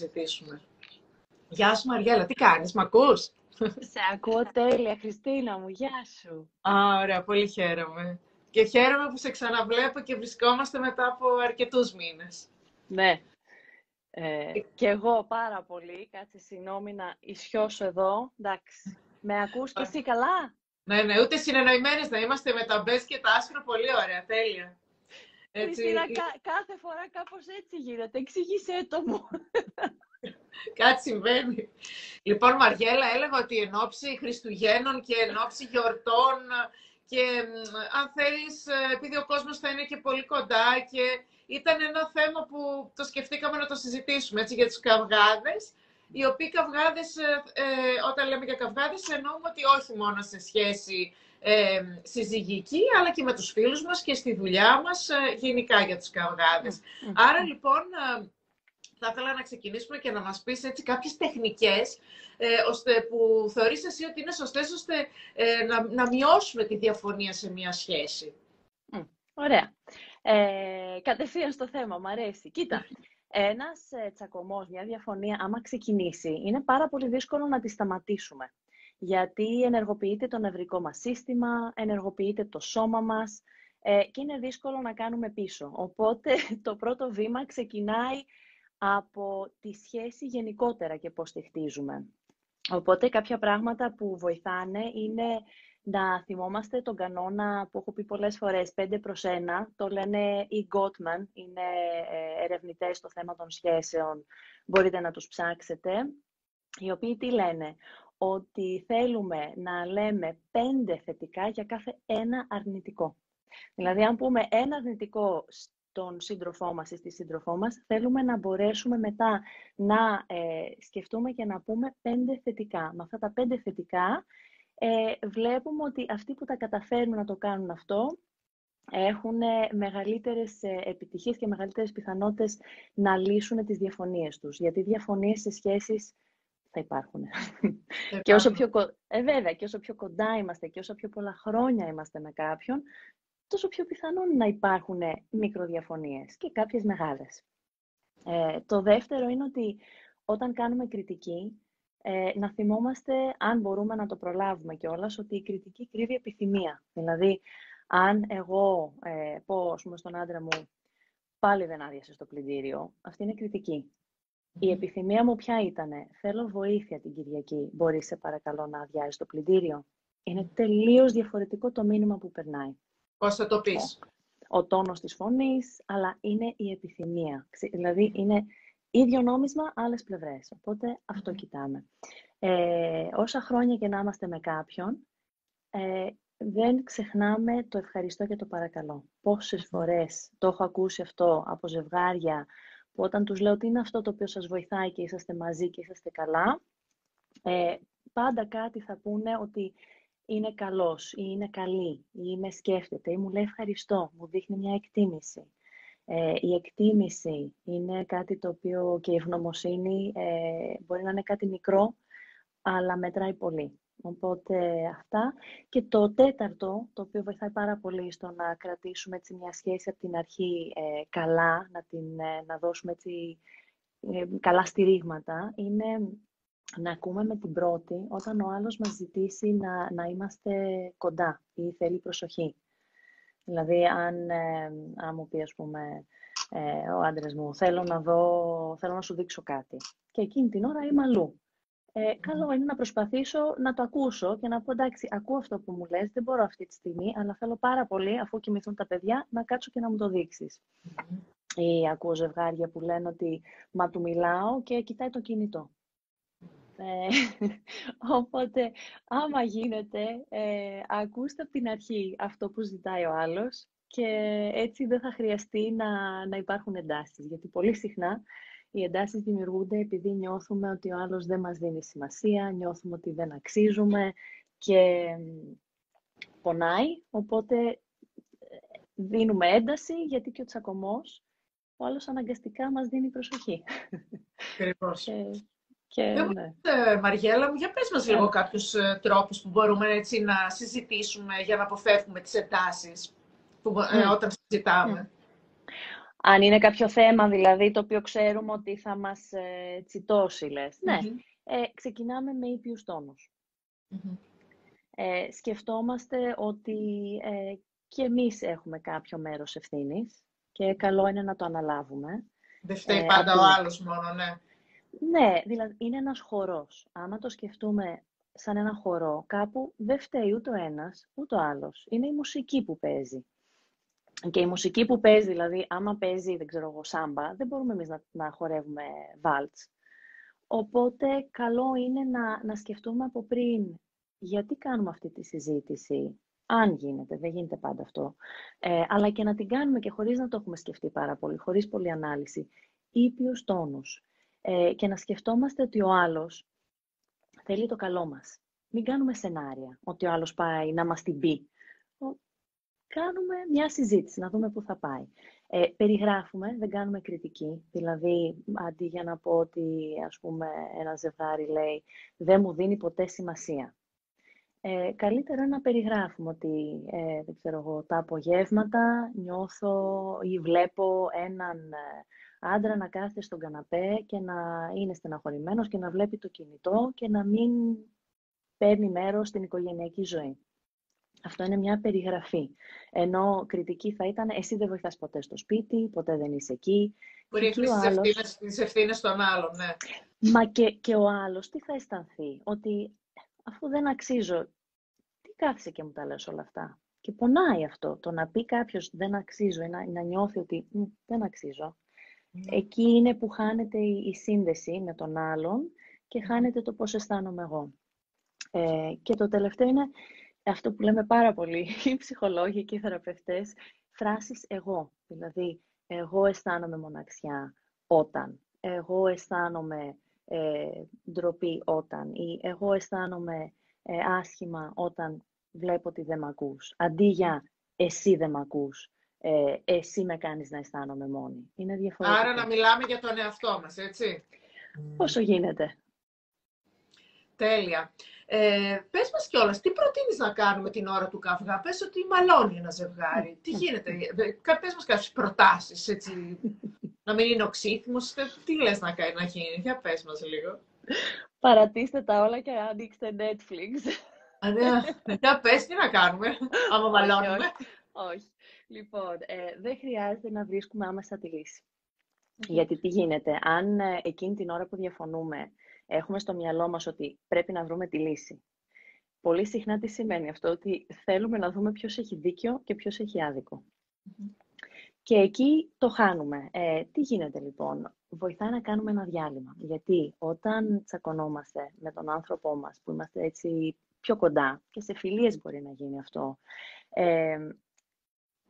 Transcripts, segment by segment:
συζητήσουμε. Γεια σου Μαριέλα, τι κάνεις, μ' ακούς; Σε ακούω τέλεια, Χριστίνα μου, γεια σου. Α, ωραία, πολύ χαίρομαι. Και χαίρομαι που σε ξαναβλέπω και βρισκόμαστε μετά από αρκετούς μήνες. Ναι. Ε, και εγώ πάρα πολύ. Κάτσε συγγνώμη να ισιώσω εδώ. Εντάξει. Με ακούς και εσύ καλά; Ναι, ναι, ούτε συνεννοημένες να είμαστε με τα μπες και τα άσπρα. Πολύ ωραία, τέλεια. Χριστίνα, κάθε φορά κάπως έτσι γίνεται. Εξήγησέ το μου. Κάτι συμβαίνει. Λοιπόν, Μαριέλα, έλεγα ότι εν ώψη Χριστουγέννων και εν ώψη γιορτών και αν θέλεις, ε, επειδή ο κόσμος θα είναι και πολύ κοντά και ήταν ένα θέμα που το σκεφτήκαμε να το συζητήσουμε έτσι, για τους καυγάδες, οι οποίοι καυγάδες, ε, ε, όταν λέμε για καυγάδες, εννοούμε ότι όχι μόνο σε σχέση ε, συζυγική, αλλά και με τους φίλους μας και στη δουλειά μας, γενικά για τους καυγάδες. Άρα, λοιπόν, θα ήθελα να ξεκινήσουμε και να μας πεις έτσι κάποιες τεχνικές ε, ώστε που θεωρείς εσύ ότι είναι σωστές ώστε ε, να, να μειώσουμε τη διαφωνία σε μια σχέση. ωραία. Ε, κατευθείαν στο θέμα, μου αρέσει. Κοίτα, ένας ε, τσακωμός, μια διαφωνία, άμα ξεκινήσει, είναι πάρα πολύ δύσκολο να τη σταματήσουμε. Γιατί ενεργοποιείται το νευρικό μας σύστημα, ενεργοποιείται το σώμα μας ε, και είναι δύσκολο να κάνουμε πίσω. Οπότε το πρώτο βήμα ξεκινάει από τη σχέση γενικότερα και πώς τη χτίζουμε. Οπότε κάποια πράγματα που βοηθάνε είναι να θυμόμαστε τον κανόνα που έχω πει πολλές φορές, 5 προς 1, το λένε οι Gottman, είναι ε, ερευνητές στο θέμα των σχέσεων, μπορείτε να τους ψάξετε, οι οποίοι τι λένε, ότι θέλουμε να λέμε πέντε θετικά για κάθε ένα αρνητικό. Δηλαδή, αν πούμε ένα αρνητικό τον σύντροφό μας ή στη σύντροφό μας, θέλουμε να μπορέσουμε μετά να ε, σκεφτούμε και να πούμε πέντε θετικά. Με αυτά τα πέντε θετικά ε, βλέπουμε ότι αυτοί που τα καταφέρνουν να το κάνουν αυτό έχουν μεγαλύτερες ε, επιτυχίες και μεγαλύτερες πιθανότητες να λύσουν τις διαφωνίες τους. Γιατί διαφωνίες σε σχέσεις θα υπάρχουν. και όσο πιο, ε, βέβαια, και όσο πιο κοντά είμαστε και όσο πιο πολλά χρόνια είμαστε με κάποιον, τόσο πιο πιθανόν να υπάρχουν μικροδιαφωνίες και κάποιες μεγάλες. Ε, το δεύτερο είναι ότι όταν κάνουμε κριτική, ε, να θυμόμαστε, αν μπορούμε να το προλάβουμε κιόλας, ότι η κριτική κρύβει επιθυμία. Δηλαδή, αν εγώ ε, πω πούμε, στον άντρα μου, πάλι δεν άδειασες στο πλυντήριο, αυτή είναι κριτική. Η επιθυμία μου ποια ήτανε, θέλω βοήθεια την Κυριακή, μπορείς σε παρακαλώ να αδειάσεις το πλυντήριο; Είναι τελείως διαφορετικό το μήνυμα που περνάει. Πώς θα το πεις; Ο τόνος της φωνής, αλλά είναι η επιθυμία. Δηλαδή είναι ίδιο νόμισμα, άλλες πλευρές. Οπότε αυτό κοιτάμε. Ε, όσα χρόνια και να είμαστε με κάποιον, ε, δεν ξεχνάμε το ευχαριστώ και το παρακαλώ. Πόσες φορές το έχω ακούσει αυτό από ζευγάρια που όταν τους λέω ότι είναι αυτό το οποίο σας βοηθάει και είσαστε μαζί και είσαστε καλά, ε, πάντα κάτι θα πούνε ότι είναι καλός ή είναι καλή ή με σκέφτεται ή μου λέει ευχαριστώ, μου δείχνει μια εκτίμηση. Ε, η εκτίμηση είναι κάτι το οποίο και η ευγνωμοσύνη ε, μπορεί να είναι κάτι μικρό, αλλά μετράει πολύ. Οπότε αυτά. Και το τέταρτο, το οποίο βοηθάει πάρα πολύ στο να κρατήσουμε έτσι, μια σχέση από την αρχή ε, καλά, να, την, να δώσουμε έτσι, καλά στηρίγματα, είναι να ακούμε με την πρώτη όταν ο άλλος μας ζητήσει να, να είμαστε κοντά ή θέλει προσοχή. Δηλαδή, αν, ε, αν μου πει, ας πούμε, ε, ο άντρας μου, θέλω να, δω, θέλω να σου δείξω κάτι. Και εκείνη την ώρα είμαι αλλού. Ε, καλό είναι να προσπαθήσω να το ακούσω και να πω, εντάξει, ακούω αυτό που μου λες, δεν μπορώ αυτή τη στιγμή, αλλά θέλω πάρα πολύ, αφού κοιμηθούν τα παιδιά, να κάτσω και να μου το δείξεις. Ή ακούω ζευγάρια που λένε ότι, μα του μιλάω και κοιτάει το κινητό. Ε, οπότε, άμα γίνεται, ε, ακούστε από την αρχή αυτό που ζητάει ο άλλος και έτσι δεν θα χρειαστεί να, να υπάρχουν εντάσεις. Γιατί πολύ συχνά οι εντάσεις δημιουργούνται επειδή νιώθουμε ότι ο άλλος δεν μας δίνει σημασία, νιώθουμε ότι δεν αξίζουμε και πονάει. Οπότε ε, δίνουμε ένταση γιατί και ο τσακωμός ο άλλος αναγκαστικά μας δίνει προσοχή. Ακριβώς. Και, ναι. ε, Μαριέλα μου, για πες μας λίγο κάποιους ε, τρόπους που μπορούμε έτσι, να συζητήσουμε για να αποφεύγουμε τις εντάσεις που, ε, όταν συζητάμε. Αν είναι κάποιο θέμα, δηλαδή, το οποίο ξέρουμε ότι θα μας ε, τσιτώσει, λες. Ναι, ε, ξεκινάμε με ήπιους Ε, σκεφτόμαστε ότι ε, και εμείς έχουμε κάποιο μέρος ευθύνης και καλό είναι να το αναλάβουμε. Δεν φταίει ε, πάντα ο άλλος μόνο, ναι. Ναι, δηλαδή είναι ένας χορός. Άμα το σκεφτούμε σαν ένα χορό, κάπου δεν φταίει ούτε ο ένας, ούτε ο άλλος. Είναι η μουσική που παίζει. Και η μουσική που παίζει, δηλαδή, άμα παίζει, δεν ξέρω εγώ, σάμπα, δεν μπορούμε εμείς να, να χορεύουμε βάλτς. Οπότε, καλό είναι να, να σκεφτούμε από πριν γιατί κάνουμε αυτή τη συζήτηση, αν γίνεται, δεν γίνεται πάντα αυτό, ε, αλλά και να την κάνουμε και χωρίς να το έχουμε σκεφτεί πάρα πολύ, χωρίς πολλή ανάλυση, ήπιος τόνους. Ε, και να σκεφτόμαστε ότι ο άλλος θέλει το καλό μας. Μην κάνουμε σενάρια, ότι ο άλλος πάει να μας την πει. Κάνουμε μια συζήτηση, να δούμε πού θα πάει. Ε, περιγράφουμε, δεν κάνουμε κριτική. Δηλαδή, αντί για να πω ότι, ας πούμε, ένα ζευγάρι λέει «δεν μου δίνει ποτέ σημασία». Ε, καλύτερο είναι να περιγράφουμε ότι, ε, δεν ξέρω εγώ, τα απογεύματα νιώθω ή βλέπω έναν ε, άντρα να κάθεται στον καναπέ και να είναι στεναχωρημένος και να βλέπει το κινητό και να μην παίρνει μέρος στην οικογενειακή ζωή. Αυτό είναι μια περιγραφή. Ενώ κριτική θα ήταν εσύ δεν βοηθάς ποτέ στο σπίτι, ποτέ δεν είσαι εκεί. Μπορεί να άλλος... τις ευθύνες των άλλων, ναι. Μα και, και ο άλλος τι θα αισθανθεί, ότι αφού δεν αξίζω, τι κάθισε και μου τα λες όλα αυτά; Και πονάει αυτό, το να πει κάποιος δεν αξίζω ή να, να νιώθει ότι δεν αξίζω. Ναι. Εκεί είναι που χάνεται η, σύνδεση με τον άλλον και χάνεται το πώς αισθάνομαι εγώ. Ε, και το τελευταίο είναι αυτό που λέμε πάρα πολύ οι ψυχολόγοι και οι θεραπευτές, φράσεις εγώ. Δηλαδή, εγώ αισθάνομαι μοναξιά όταν, εγώ αισθάνομαι ε, ντροπή όταν ή εγώ αισθάνομαι ε, άσχημα όταν βλέπω ότι δεν με ακούς. Αντί για εσύ δεν με ακούς, ε, εσύ με κάνεις να αισθάνομαι μόνη. Είναι διαφορετικό. Άρα να μιλάμε για τον εαυτό μας, έτσι. Όσο γίνεται. Τέλεια. Ε, πες μας κιόλας, τι προτείνεις να κάνουμε την ώρα του καυγά. Πες ότι μαλώνει ένα ζευγάρι. Τι γίνεται; Πες μας κάποιες προτάσεις, έτσι. να μην είναι οξύθμος. Τι λες να, κάνει, να γίνει; Για πες μας λίγο. Παρατήστε τα όλα και ανοίξτε Netflix. Ναι. Για πες τι να κάνουμε, άμα μαλώνουμε. Όχι, όχι. Λοιπόν, ε, δεν χρειάζεται να βρίσκουμε άμεσα τη λύση. Γιατί τι γίνεται, αν ε, εκείνη την ώρα που διαφωνούμε έχουμε στο μυαλό μας ότι πρέπει να βρούμε τη λύση. Πολύ συχνά τι σημαίνει αυτό, ότι θέλουμε να δούμε ποιος έχει δίκιο και ποιος έχει Και εκεί το χάνουμε. Ε, τι γίνεται λοιπόν, βοηθάει να κάνουμε ένα διάλειμμα. Γιατί όταν τσακωνόμαστε με τον άνθρωπό μας, που είμαστε έτσι πιο κοντά, και σε φιλίες μπορεί να γίνει αυτό, ε,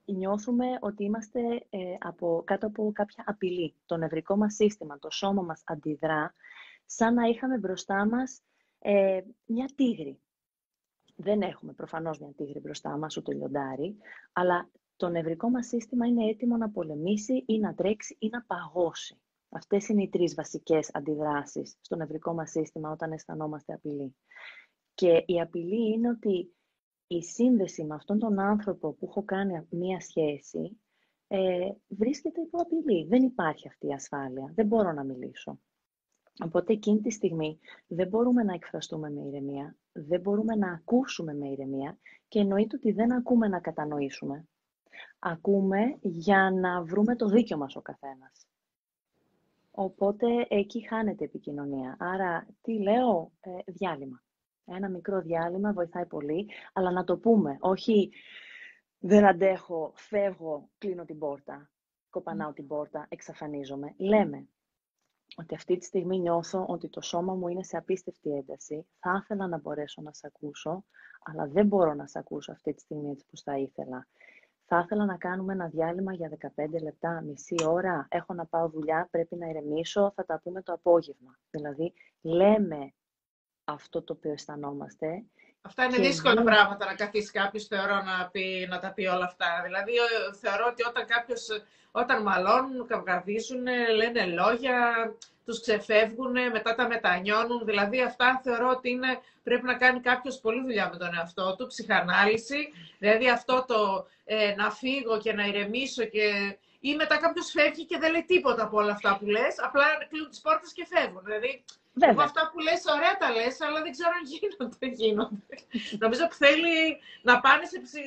νιώθουμε ότι είμαστε ε, από, κάτω από κάποια απειλή. Το νευρικό μας σύστημα, το σώμα μας αντιδρά σαν να είχαμε μπροστά μας ε, μια τίγρη. Δεν έχουμε προφανώς μια τίγρη μπροστά μας, ούτε λιοντάρι, αλλά το νευρικό μας σύστημα είναι έτοιμο να πολεμήσει ή να τρέξει ή να παγώσει. Αυτές είναι οι τρεις βασικές αντιδράσεις στο νευρικό μας σύστημα όταν αισθανόμαστε απειλή. Και η απειλή είναι ότι η σύνδεση με αυτόν τον άνθρωπο που έχω κάνει μία σχέση ε, βρίσκεται υπό απειλή. Δεν υπάρχει αυτή η ασφάλεια. Δεν μπορώ να μιλήσω. Οπότε εκείνη τη στιγμή δεν μπορούμε να εκφραστούμε με ηρεμία, δεν μπορούμε να ακούσουμε με ηρεμία και εννοείται ότι δεν ακούμε να κατανοήσουμε. Ακούμε για να βρούμε το δίκιο μας ο καθένας. Οπότε εκεί χάνεται επικοινωνία. Άρα τι λέω, ε, διάλειμμα. Ένα μικρό διάλειμμα βοηθάει πολύ, αλλά να το πούμε, όχι δεν αντέχω, φεύγω, κλείνω την πόρτα, κοπανάω την πόρτα, εξαφανίζομαι. Λέμε, ότι αυτή τη στιγμή νιώθω ότι το σώμα μου είναι σε απίστευτη ένταση. Θα ήθελα να μπορέσω να σε ακούσω, αλλά δεν μπορώ να σε ακούσω αυτή τη στιγμή έτσι που θα ήθελα. Θα ήθελα να κάνουμε ένα διάλειμμα για 15 λεπτά, μισή ώρα. Έχω να πάω δουλειά, πρέπει να ηρεμήσω, θα τα πούμε το απόγευμα. Δηλαδή, λέμε αυτό το οποίο αισθανόμαστε. Αυτά είναι δύσκολα πράγματα να καθίσει κάποιος, θεωρώ, να, πει, να τα πει όλα αυτά. Δηλαδή, θεωρώ ότι όταν κάποιος όταν μαλώνουν, καυγαδίζουν, λένε λόγια, τους ξεφεύγουν, μετά τα μετανιώνουν. Δηλαδή αυτά θεωρώ ότι είναι, πρέπει να κάνει κάποιος πολλή δουλειά με τον εαυτό του, ψυχανάλυση. Δηλαδή αυτό το ε, να φύγω και να ηρεμήσω και ή μετά κάποιος φεύγει και δεν λέει τίποτα από όλα αυτά που λες. Απλά κλείνουν τις πόρτες και φεύγουν. Δηλαδή, Βέβαια. αυτά που λες, ωραία τα λες, αλλά δεν ξέρω αν γίνονται. γίνονται. Νομίζω που θέλει να πάνε σε, ψη...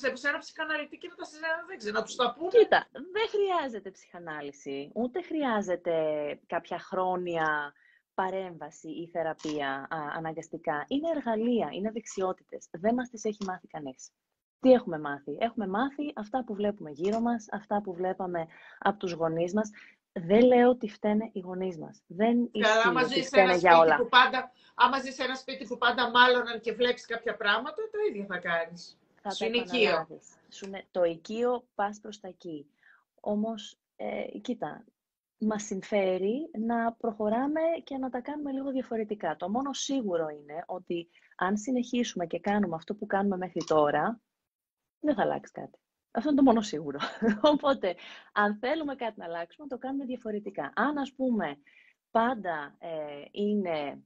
σε, σε ένα ψυχαναλυτή και να τα συζητάνε, δεν ξέρω, να τους τα πούνε. Κοίτα, δεν χρειάζεται ψυχανάλυση, ούτε χρειάζεται κάποια χρόνια παρέμβαση ή θεραπεία α, αναγκαστικά. Είναι εργαλεία, είναι δεξιότητες. Δεν μας τις έχει μάθει κανείς. Τι έχουμε μάθει; Έχουμε μάθει αυτά που βλέπουμε γύρω μας, αυτά που βλέπαμε από τους γονείς μας. Δεν λέω ότι φταίνε οι γονείς μας. Δεν Καλά, ισχύει ότι φταίνε για όλα. Που πάντα, άμα ζει σε ένα σπίτι που πάντα μάλλον και βλέπει κάποια πράγματα, το ίδιο θα κάνεις. Σου είναι οικείο. Σου είναι το οικείο, πας προς τα εκεί. Όμως, ε, κοίτα, μας συμφέρει να προχωράμε και να τα κάνουμε λίγο διαφορετικά. Το μόνο σίγουρο είναι ότι αν συνεχίσουμε και κάνουμε αυτό που κάνουμε μέχρι τώρα, δεν θα αλλάξει κάτι. Αυτό είναι το μόνο σίγουρο. Οπότε, αν θέλουμε κάτι να αλλάξουμε, το κάνουμε διαφορετικά. Αν, ας πούμε, πάντα ε, είναι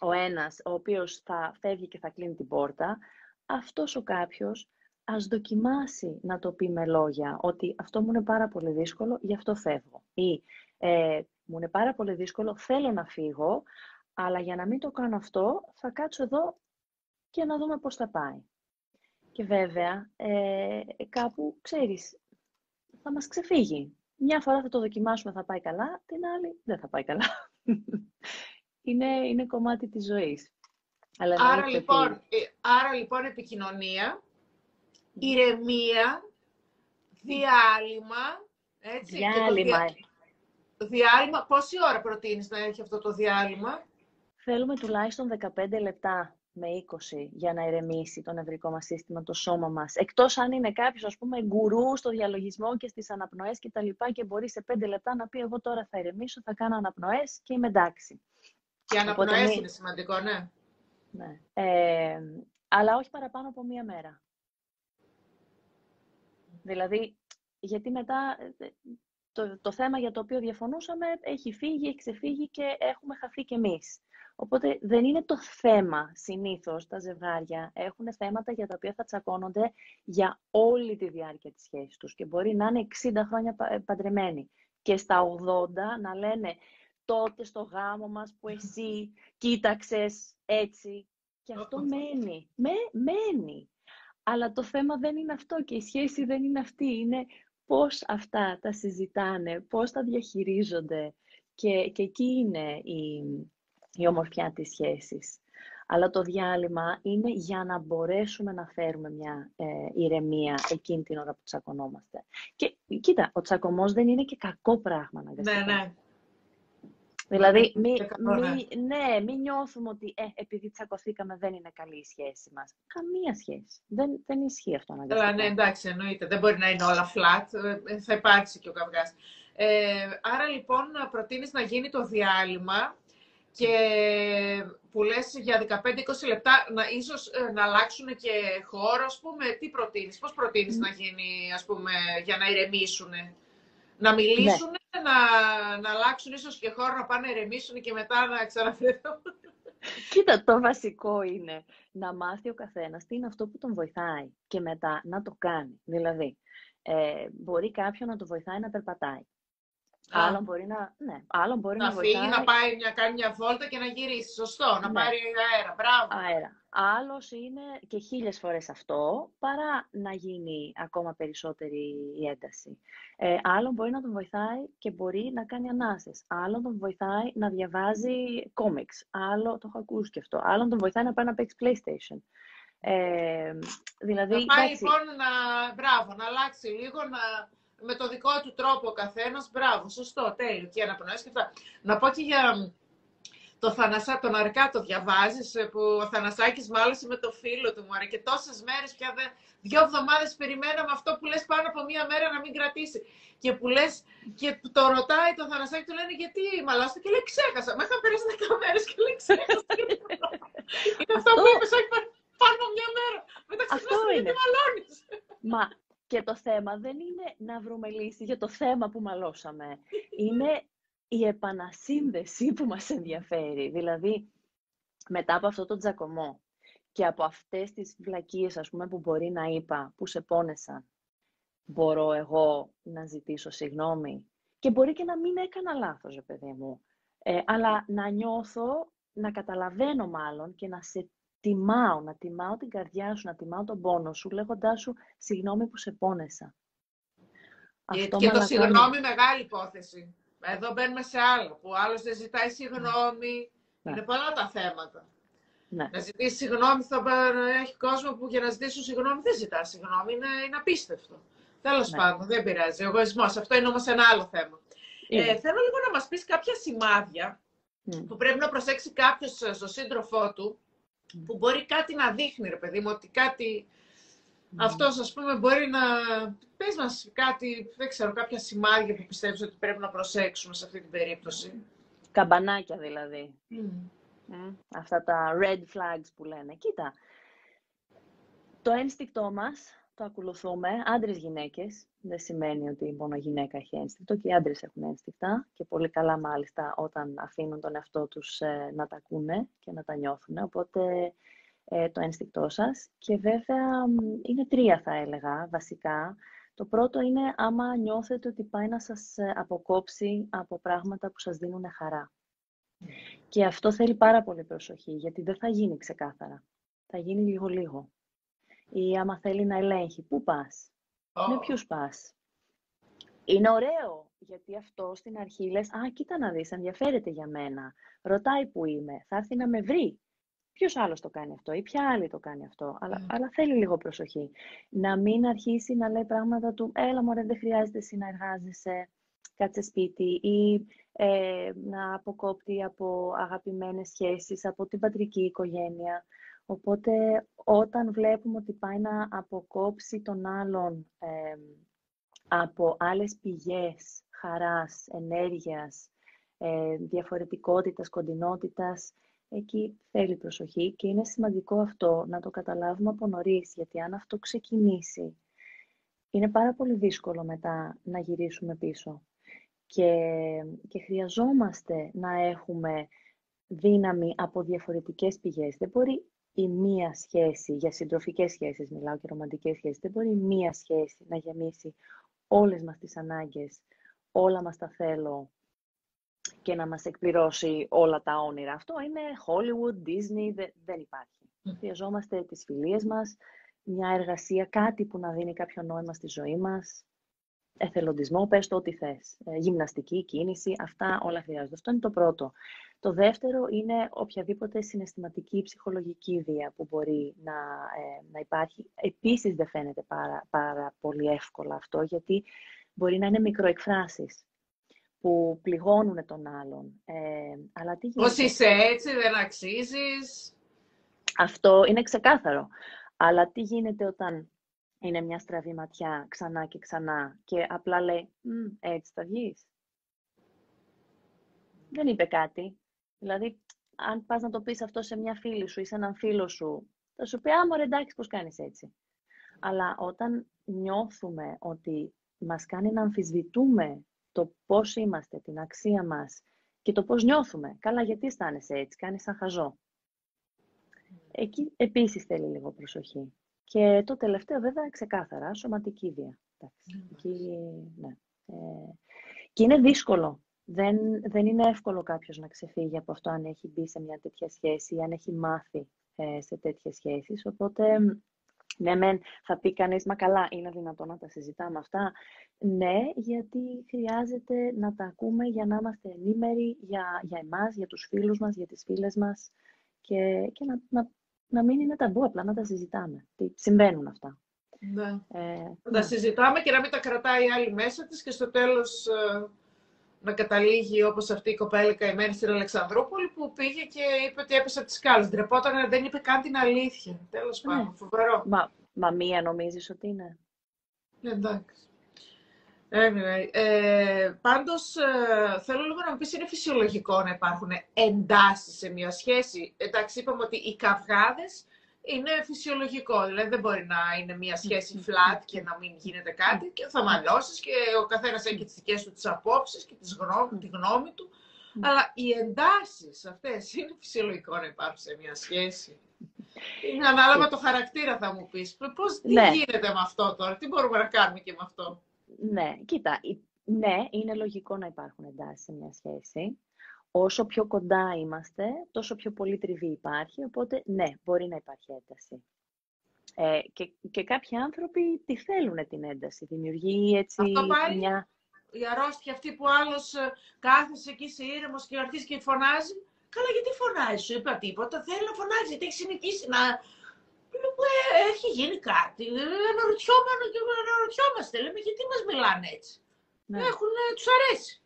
ο ένας ο οποίος θα φεύγει και θα κλείνει την πόρτα, αυτός ο κάποιος ας δοκιμάσει να το πει με λόγια ότι αυτό μου είναι πάρα πολύ δύσκολο, γι' αυτό φεύγω. Ή ε, μου είναι πάρα πολύ δύσκολο, θέλω να φύγω, αλλά για να μην το κάνω αυτό, θα κάτσω εδώ και να δούμε πώς θα πάει. Και βέβαια, ε, κάπου, ξέρεις, θα μας ξεφύγει. Μια φορά θα το δοκιμάσουμε, θα πάει καλά, την άλλη δεν θα πάει καλά. είναι, είναι κομμάτι της ζωής. Αλλά άρα, λοιπόν, ε, άρα λοιπόν επικοινωνία, ηρεμία, διάλειμμα, έτσι. Διάλειμμα. Το διάλειμμα, πόση ώρα προτείνεις να έχει αυτό το διάλειμμα; Θέλουμε τουλάχιστον 15 λεπτά με 20 για να ηρεμήσει το νευρικό μας σύστημα, το σώμα μας. Εκτός αν είναι κάποιος, ας πούμε, γκουρού στο διαλογισμό και στις αναπνοές και τα λοιπά και μπορεί σε 5 λεπτά να πει εγώ τώρα θα ηρεμήσω, θα κάνω αναπνοές και είμαι εντάξει. Και αναπνοές είναι σημαντικό, ναι. ναι. Ε, αλλά όχι παραπάνω από μία μέρα. Δηλαδή, γιατί μετά ε, το, το θέμα για το οποίο διαφωνούσαμε έχει φύγει, έχει ξεφύγει και έχουμε χαθεί κι εμείς. Οπότε δεν είναι το θέμα συνήθως τα ζευγάρια. Έχουν θέματα για τα οποία θα τσακώνονται για όλη τη διάρκεια της σχέσης τους και μπορεί να είναι 60 χρόνια ε, παντρεμένοι και στα 80 να λένε τότε στο γάμο μας που εσύ κοίταξες έτσι και αυτό μένει. Με, μένει. Αλλά το θέμα δεν είναι αυτό και η σχέση δεν είναι αυτή. Είναι πώς αυτά τα συζητάνε, πώς τα διαχειρίζονται. Και, και εκεί είναι η, η ομορφιά της σχέσης. Αλλά το διάλειμμα είναι για να μπορέσουμε να φέρουμε μια ε, ηρεμία εκείνη την ώρα που τσακωνόμαστε. Και κοίτα, ο τσακωμός δεν είναι και κακό πράγμα να Ναι, ναι. Δηλαδή, μη, μη, ναι, μην νιώθουμε ότι ε, επειδή τσακωθήκαμε δεν είναι καλή η σχέση μας. Καμία σχέση. Δεν, δεν ισχύει αυτό να Καλά, ναι, εντάξει, εννοείται. Δεν μπορεί να είναι όλα flat. Ε, θα υπάρξει και ο καυγάς. Ε, άρα, λοιπόν, προτείνεις να γίνει το διάλειμμα και που λες για 15-20 λεπτά να, ίσως ε, να αλλάξουν και χώρο, ας πούμε, τι προτείνεις, πώς προτείνεις να γίνει, ας πούμε, για να ηρεμήσουν, να μιλήσουν, ναι. να, να αλλάξουν ίσως και χώρο, να πάνε να ηρεμήσουν και μετά να ξαναφερθούν. Κοίτα, το βασικό είναι να μάθει ο καθένας τι είναι αυτό που τον βοηθάει και μετά να το κάνει. Δηλαδή, ε, μπορεί κάποιον να το βοηθάει να περπατάει. Άλλον μπορεί να, ναι, άλλον μπορεί να, να φύγει, βοηθάει... να πάει να κάνει μια βόλτα και να γυρίσει. Σωστό, να ναι. πάρει αέρα. Μπράβο. Αέρα. Άλλος είναι και χίλιες φορές αυτό, παρά να γίνει ακόμα περισσότερη η ένταση. Ε, άλλον μπορεί να τον βοηθάει και μπορεί να κάνει ανάσες. Άλλον τον βοηθάει να διαβάζει κόμιξ. Άλλο, το έχω ακούσει και αυτό. Άλλον τον βοηθάει να πάει να παίξει PlayStation. Ε, δηλαδή, να πάει λοιπόν να, μπράβο, να αλλάξει λίγο, να, με το δικό του τρόπο ο καθένας. Μπράβο, σωστό, τέλειο. Και αναπνοές και αυτά. Να πω και για το Θανασά, τον Αρκά το διαβάζεις, ε, που ο Θανασάκης μάλωσε με το φίλο του μου. Και τόσες μέρες πια δεν. Δύο εβδομάδες περιμέναμε αυτό που λες πάνω από μία μέρα να μην κρατήσει. Και που λες, και το ρωτάει το Θανασάκη, του λένε γιατί μαλώστε και λέει ξέχασα. Με είχαν περάσει δέκα μέρες και λέει ξέχασα. είναι αυτό που είπες, όχι πάνω από μία μέρα. Μετά ξεχνάς γιατί μαλώνεις. Μα και το θέμα δεν είναι να βρούμε λύση για το θέμα που μαλώσαμε. Είναι η επανασύνδεση που μας ενδιαφέρει. Δηλαδή, μετά από αυτό το τζακωμό και από αυτές τις βλακίες, ας πούμε, που μπορεί να είπα, που σε πόνεσαν, μπορώ εγώ να ζητήσω συγγνώμη. Και μπορεί και να μην έκανα λάθος, παιδί μου. Ε, αλλά να νιώθω, να καταλαβαίνω μάλλον και να σε τιμάω, να τιμάω την καρδιά σου, να τιμάω τον πόνο σου, λέγοντάς σου συγγνώμη που σε πόνεσα. Και, και το συγγνώμη μεγάλη υπόθεση. Εδώ μπαίνουμε σε άλλο, που ο άλλος δεν ζητάει συγγνώμη. Ναι. Είναι πολλά τα θέματα. Ναι. Να ζητήσεις συγγνώμη, θα έχει κόσμο που για να ζητήσουν συγγνώμη δεν ζητάς συγγνώμη. Είναι, είναι απίστευτο. Τέλος ναι. πάντων, δεν πειράζει. Ο εγωισμός. Αυτό είναι όμως ένα άλλο θέμα. Ε, θέλω λίγο να μας πεις κάποια σημάδια mm. που πρέπει να προσέξει κάποιος στο σύντροφό του, mm. Που μπορεί κάτι να δείχνει, ρε παιδί μου, ότι κάτι. Mm. Αυτός, ας πούμε, μπορεί να. Πες μας κάτι, δεν ξέρω, κάποια σημάδια που πιστεύεις ότι πρέπει να προσέξουμε σε αυτή την περίπτωση. Καμπανάκια δηλαδή. Αυτά τα red flags που λένε. Κοίτα, το ένστικτό μας το ακολουθούμε, άντρες γυναίκες. Δεν σημαίνει ότι μόνο γυναίκα έχει ένστικτο και οι άντρες έχουν ένστικτα και πολύ καλά μάλιστα όταν αφήνουν τον εαυτό τους ε, να τα ακούνε και να τα νιώθουν. Οπότε ε, το ένστικτό σας. Και βέβαια είναι τρία θα έλεγα βασικά. Το πρώτο είναι άμα νιώθετε ότι πάει να σας ε, αποκόψει από πράγματα που σας δίνουν χαρά. Και αυτό θέλει πάρα πολύ προσοχή, γιατί δεν θα γίνει ξεκάθαρα. Θα γίνει λίγο-λίγο. Ή άμα θέλει να ελέγχει, πού πας, oh. με ποιους πας; Είναι ωραίο, γιατί αυτό στην αρχή λες, α, κοίτα να δεις, ενδιαφέρεται για μένα. Ρωτάει που είμαι, θα έρθει να με βρει. Ποιος άλλος το κάνει αυτό ή ποια άλλη το κάνει αυτό. Αλλά, mm. αλλά θέλει λίγο προσοχή. Να μην αρχίσει να λέει πράγματα του, έλα μωρέ, δεν χρειάζεται εσύ να εργάζεσαι κάτσε σπίτι ή ε, να αποκόπτει από αγαπημένες σχέσεις, από την πατρική οικογένεια. Οπότε όταν βλέπουμε ότι πάει να αποκόψει τον άλλον ε, από άλλες πηγές χαράς, ενέργειας, ε, διαφορετικότητας, κοντινότητας, εκεί θέλει προσοχή και είναι σημαντικό αυτό να το καταλάβουμε από νωρίς, γιατί αν αυτό ξεκινήσει, είναι πάρα πολύ δύσκολο μετά να γυρίσουμε πίσω και, και χρειαζόμαστε να έχουμε δύναμη από διαφορετικές πηγές. Δεν μπορεί η μία σχέση, για συντροφικές σχέσεις μιλάω και ρομαντικές σχέσεις, δεν μπορεί η μία σχέση να γεμίσει όλες μας τις ανάγκες, όλα μας τα θέλω και να μας εκπληρώσει όλα τα όνειρα. Αυτό είναι Hollywood, Disney, δεν υπάρχει. Χρειαζόμαστε τις φιλίες μας, μια εργασία, κάτι που να δίνει κάποιο νόημα στη ζωή μας, εθελοντισμό, πες το ό,τι θες. Ε, γυμναστική, κίνηση, αυτά όλα χρειάζονται. Αυτό είναι το πρώτο. Το δεύτερο είναι οποιαδήποτε συναισθηματική ψυχολογική βία που μπορεί να, ε, να υπάρχει. Επίσης δεν φαίνεται πάρα, πάρα πολύ εύκολα αυτό, γιατί μπορεί να είναι μικροεκφράσεις που πληγώνουν τον άλλον. Ε, αλλά τι γίνεται... Πώς είσαι έτσι, δεν αξίζεις; Αυτό είναι ξεκάθαρο. Αλλά τι γίνεται όταν είναι μια στραβή ματιά ξανά και ξανά και απλά λέει «Έτσι θα βγεις». Δεν είπε κάτι. Δηλαδή, αν πας να το πεις αυτό σε μια φίλη σου ή σε έναν φίλο σου, θα σου πει «Α, μωρέ, εντάξει, πώς κάνεις έτσι». Αλλά όταν νιώθουμε ότι μας κάνει να αμφισβητούμε το πώς είμαστε, την αξία μας και το πώς νιώθουμε. Καλά, γιατί αισθάνεσαι έτσι, κάνεις σαν χαζό. Εκεί επίσης θέλει λίγο προσοχή. Και το τελευταίο βέβαια ξεκάθαρα, σωματική βία. Εντάξει, ναι. Ε, και είναι δύσκολο. Δεν, δεν είναι εύκολο κάποιος να ξεφύγει από αυτό αν έχει μπει σε μια τέτοια σχέση ή αν έχει μάθει ε, σε τέτοιες σχέσεις. Οπότε, ναι, μεν θα πει κανείς, μα καλά, είναι δυνατόν να τα συζητάμε αυτά. Ναι, γιατί χρειάζεται να τα ακούμε για να είμαστε ενήμεροι για, για εμάς, για τους φίλους μας, για τις φίλες μας και, και να, να να μην είναι ταμπού, απλά να τα συζητάμε. Τι συμβαίνουν αυτά. Ναι. Ε, να τα συζητάμε και να μην τα κρατάει η άλλη μέσα της και στο τέλος ε, να καταλήγει όπως αυτή η κοπέλα καημένη στην Αλεξανδρούπολη που πήγε και είπε ότι έπεσε από τις σκάλες. Ντρεπόταν, δεν είπε καν την αλήθεια. Τέλος ναι. πάντων, φοβερό. Μα, μα μία νομίζεις ότι είναι; Ναι, εντάξει. Anyway, ε, πάντως ε, θέλω λίγο να μου πεις, είναι φυσιολογικό να υπάρχουν εντάσεις σε μια σχέση. Εντάξει, είπαμε ότι οι καυγάδες είναι φυσιολογικό. Δηλαδή δεν μπορεί να είναι μια σχέση flat και να μην γίνεται κάτι και θα μαλώσεις και ο καθένας έχει τις δικές του τις απόψεις και τις γνώμη, τη γνώμη του. Αλλά οι εντάσεις αυτές είναι φυσιολογικό να υπάρχουν σε μια σχέση. Είναι ανάλογα το χαρακτήρα θα μου πεις. Πώς, τι ναι. γίνεται με αυτό τώρα, τι μπορούμε να κάνουμε και με αυτό; Ναι, κοίτα, ναι, είναι λογικό να υπάρχουν εντάσεις σε μια σχέση. Όσο πιο κοντά είμαστε, τόσο πιο πολύ τριβή υπάρχει, οπότε ναι, μπορεί να υπάρχει ένταση. Ε, και, και κάποιοι άνθρωποι τη θέλουν την ένταση, δημιουργεί έτσι Αυτό πάει, μια... η αρρώστια αυτή που άλλος ε, κάθεσαι εκεί σε ήρεμος και αρχίζει και φωνάζει. Καλά, γιατί φωνάζεις, σου είπα τίποτα, θέλει να φωνάζεις, γιατί έχεις συνηθίσει να... Ε, έχει γίνει κάτι, αναρωτιόμαστε, λέμε, γιατί μας μιλάνε έτσι; Ναι. Έχουν, τους αρέσει.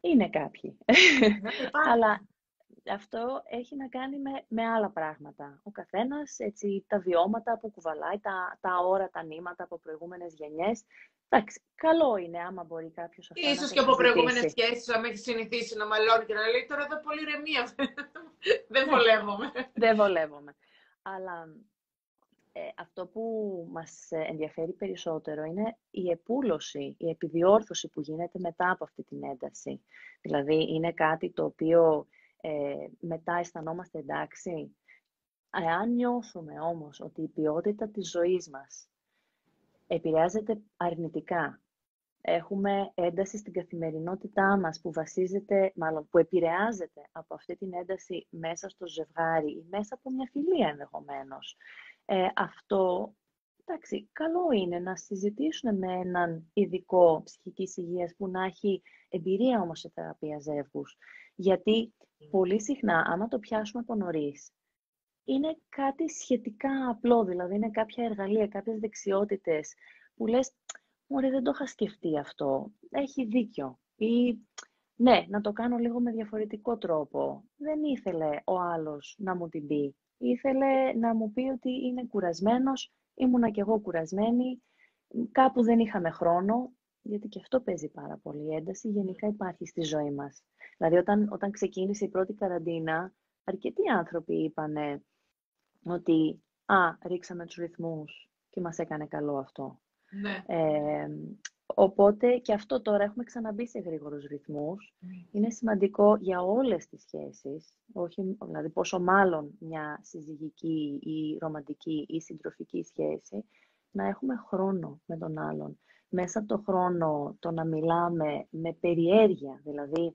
Είναι κάποιοι. Ναι, Αλλά αυτό έχει να κάνει με, με άλλα πράγματα. Ο καθένας, έτσι, τα βιώματα που κουβαλάει, τα, τα όρατα νήματα από προηγούμενες γενιές. Εντάξει, καλό είναι άμα μπορεί κάποιος αυτό Ίσως και από προηγούμενες σχέσεις, άμα έχει συνηθίσει να μαλώνει και να λέει τώρα εδώ πολύ ρεμία. Δεν ναι. βολεύομαι. Δεν βολεύομαι. Αλλά ε, αυτό που μας ενδιαφέρει περισσότερο είναι η επούλωση, η επιδιόρθωση που γίνεται μετά από αυτή την ένταση. Δηλαδή, είναι κάτι το οποίο ε, μετά αισθανόμαστε εντάξει. Αν νιώθουμε όμως ότι η ποιότητα της ζωής μας επηρεάζεται αρνητικά, έχουμε ένταση στην καθημερινότητά μας που βασίζεται, μάλλον που επηρεάζεται από αυτή την ένταση μέσα στο ζευγάρι ή μέσα από μια φιλία ενδεχομένως. Ε, αυτό, εντάξει, καλό είναι να συζητήσουν με έναν ειδικό ψυχικής υγείας που να έχει εμπειρία όμως σε θεραπεία ζεύγους. Γιατί πολύ συχνά, άμα το πιάσουμε από νωρίς, είναι κάτι σχετικά απλό, δηλαδή είναι κάποια εργαλεία, κάποιες δεξιότητες που λες, μωρέ δεν το είχα σκεφτεί αυτό, έχει δίκιο. Ή ναι, να το κάνω λίγο με διαφορετικό τρόπο. Δεν ήθελε ο άλλος να μου την πει. Ήθελε να μου πει ότι είναι κουρασμένος, ήμουνα κι εγώ κουρασμένη, κάπου δεν είχαμε χρόνο, γιατί και αυτό παίζει πάρα πολύ ένταση, γενικά υπάρχει στη ζωή μας. Δηλαδή, όταν, όταν ξεκίνησε η πρώτη καραντίνα, αρκετοί άνθρωποι είπαν ότι «Α, ρίξαμε τους ρυθμούς και μας έκανε καλό αυτό». Ναι. Ε, οπότε και αυτό τώρα έχουμε ξαναμπεί σε γρήγορους ρυθμούς. Ναι. Είναι σημαντικό για όλες τις σχέσεις, όχι, δηλαδή πόσο μάλλον μια συζυγική ή ρομαντική ή συντροφική σχέση, να έχουμε χρόνο με τον άλλον. Μέσα από το χρόνο το να μιλάμε με περιέργεια, δηλαδή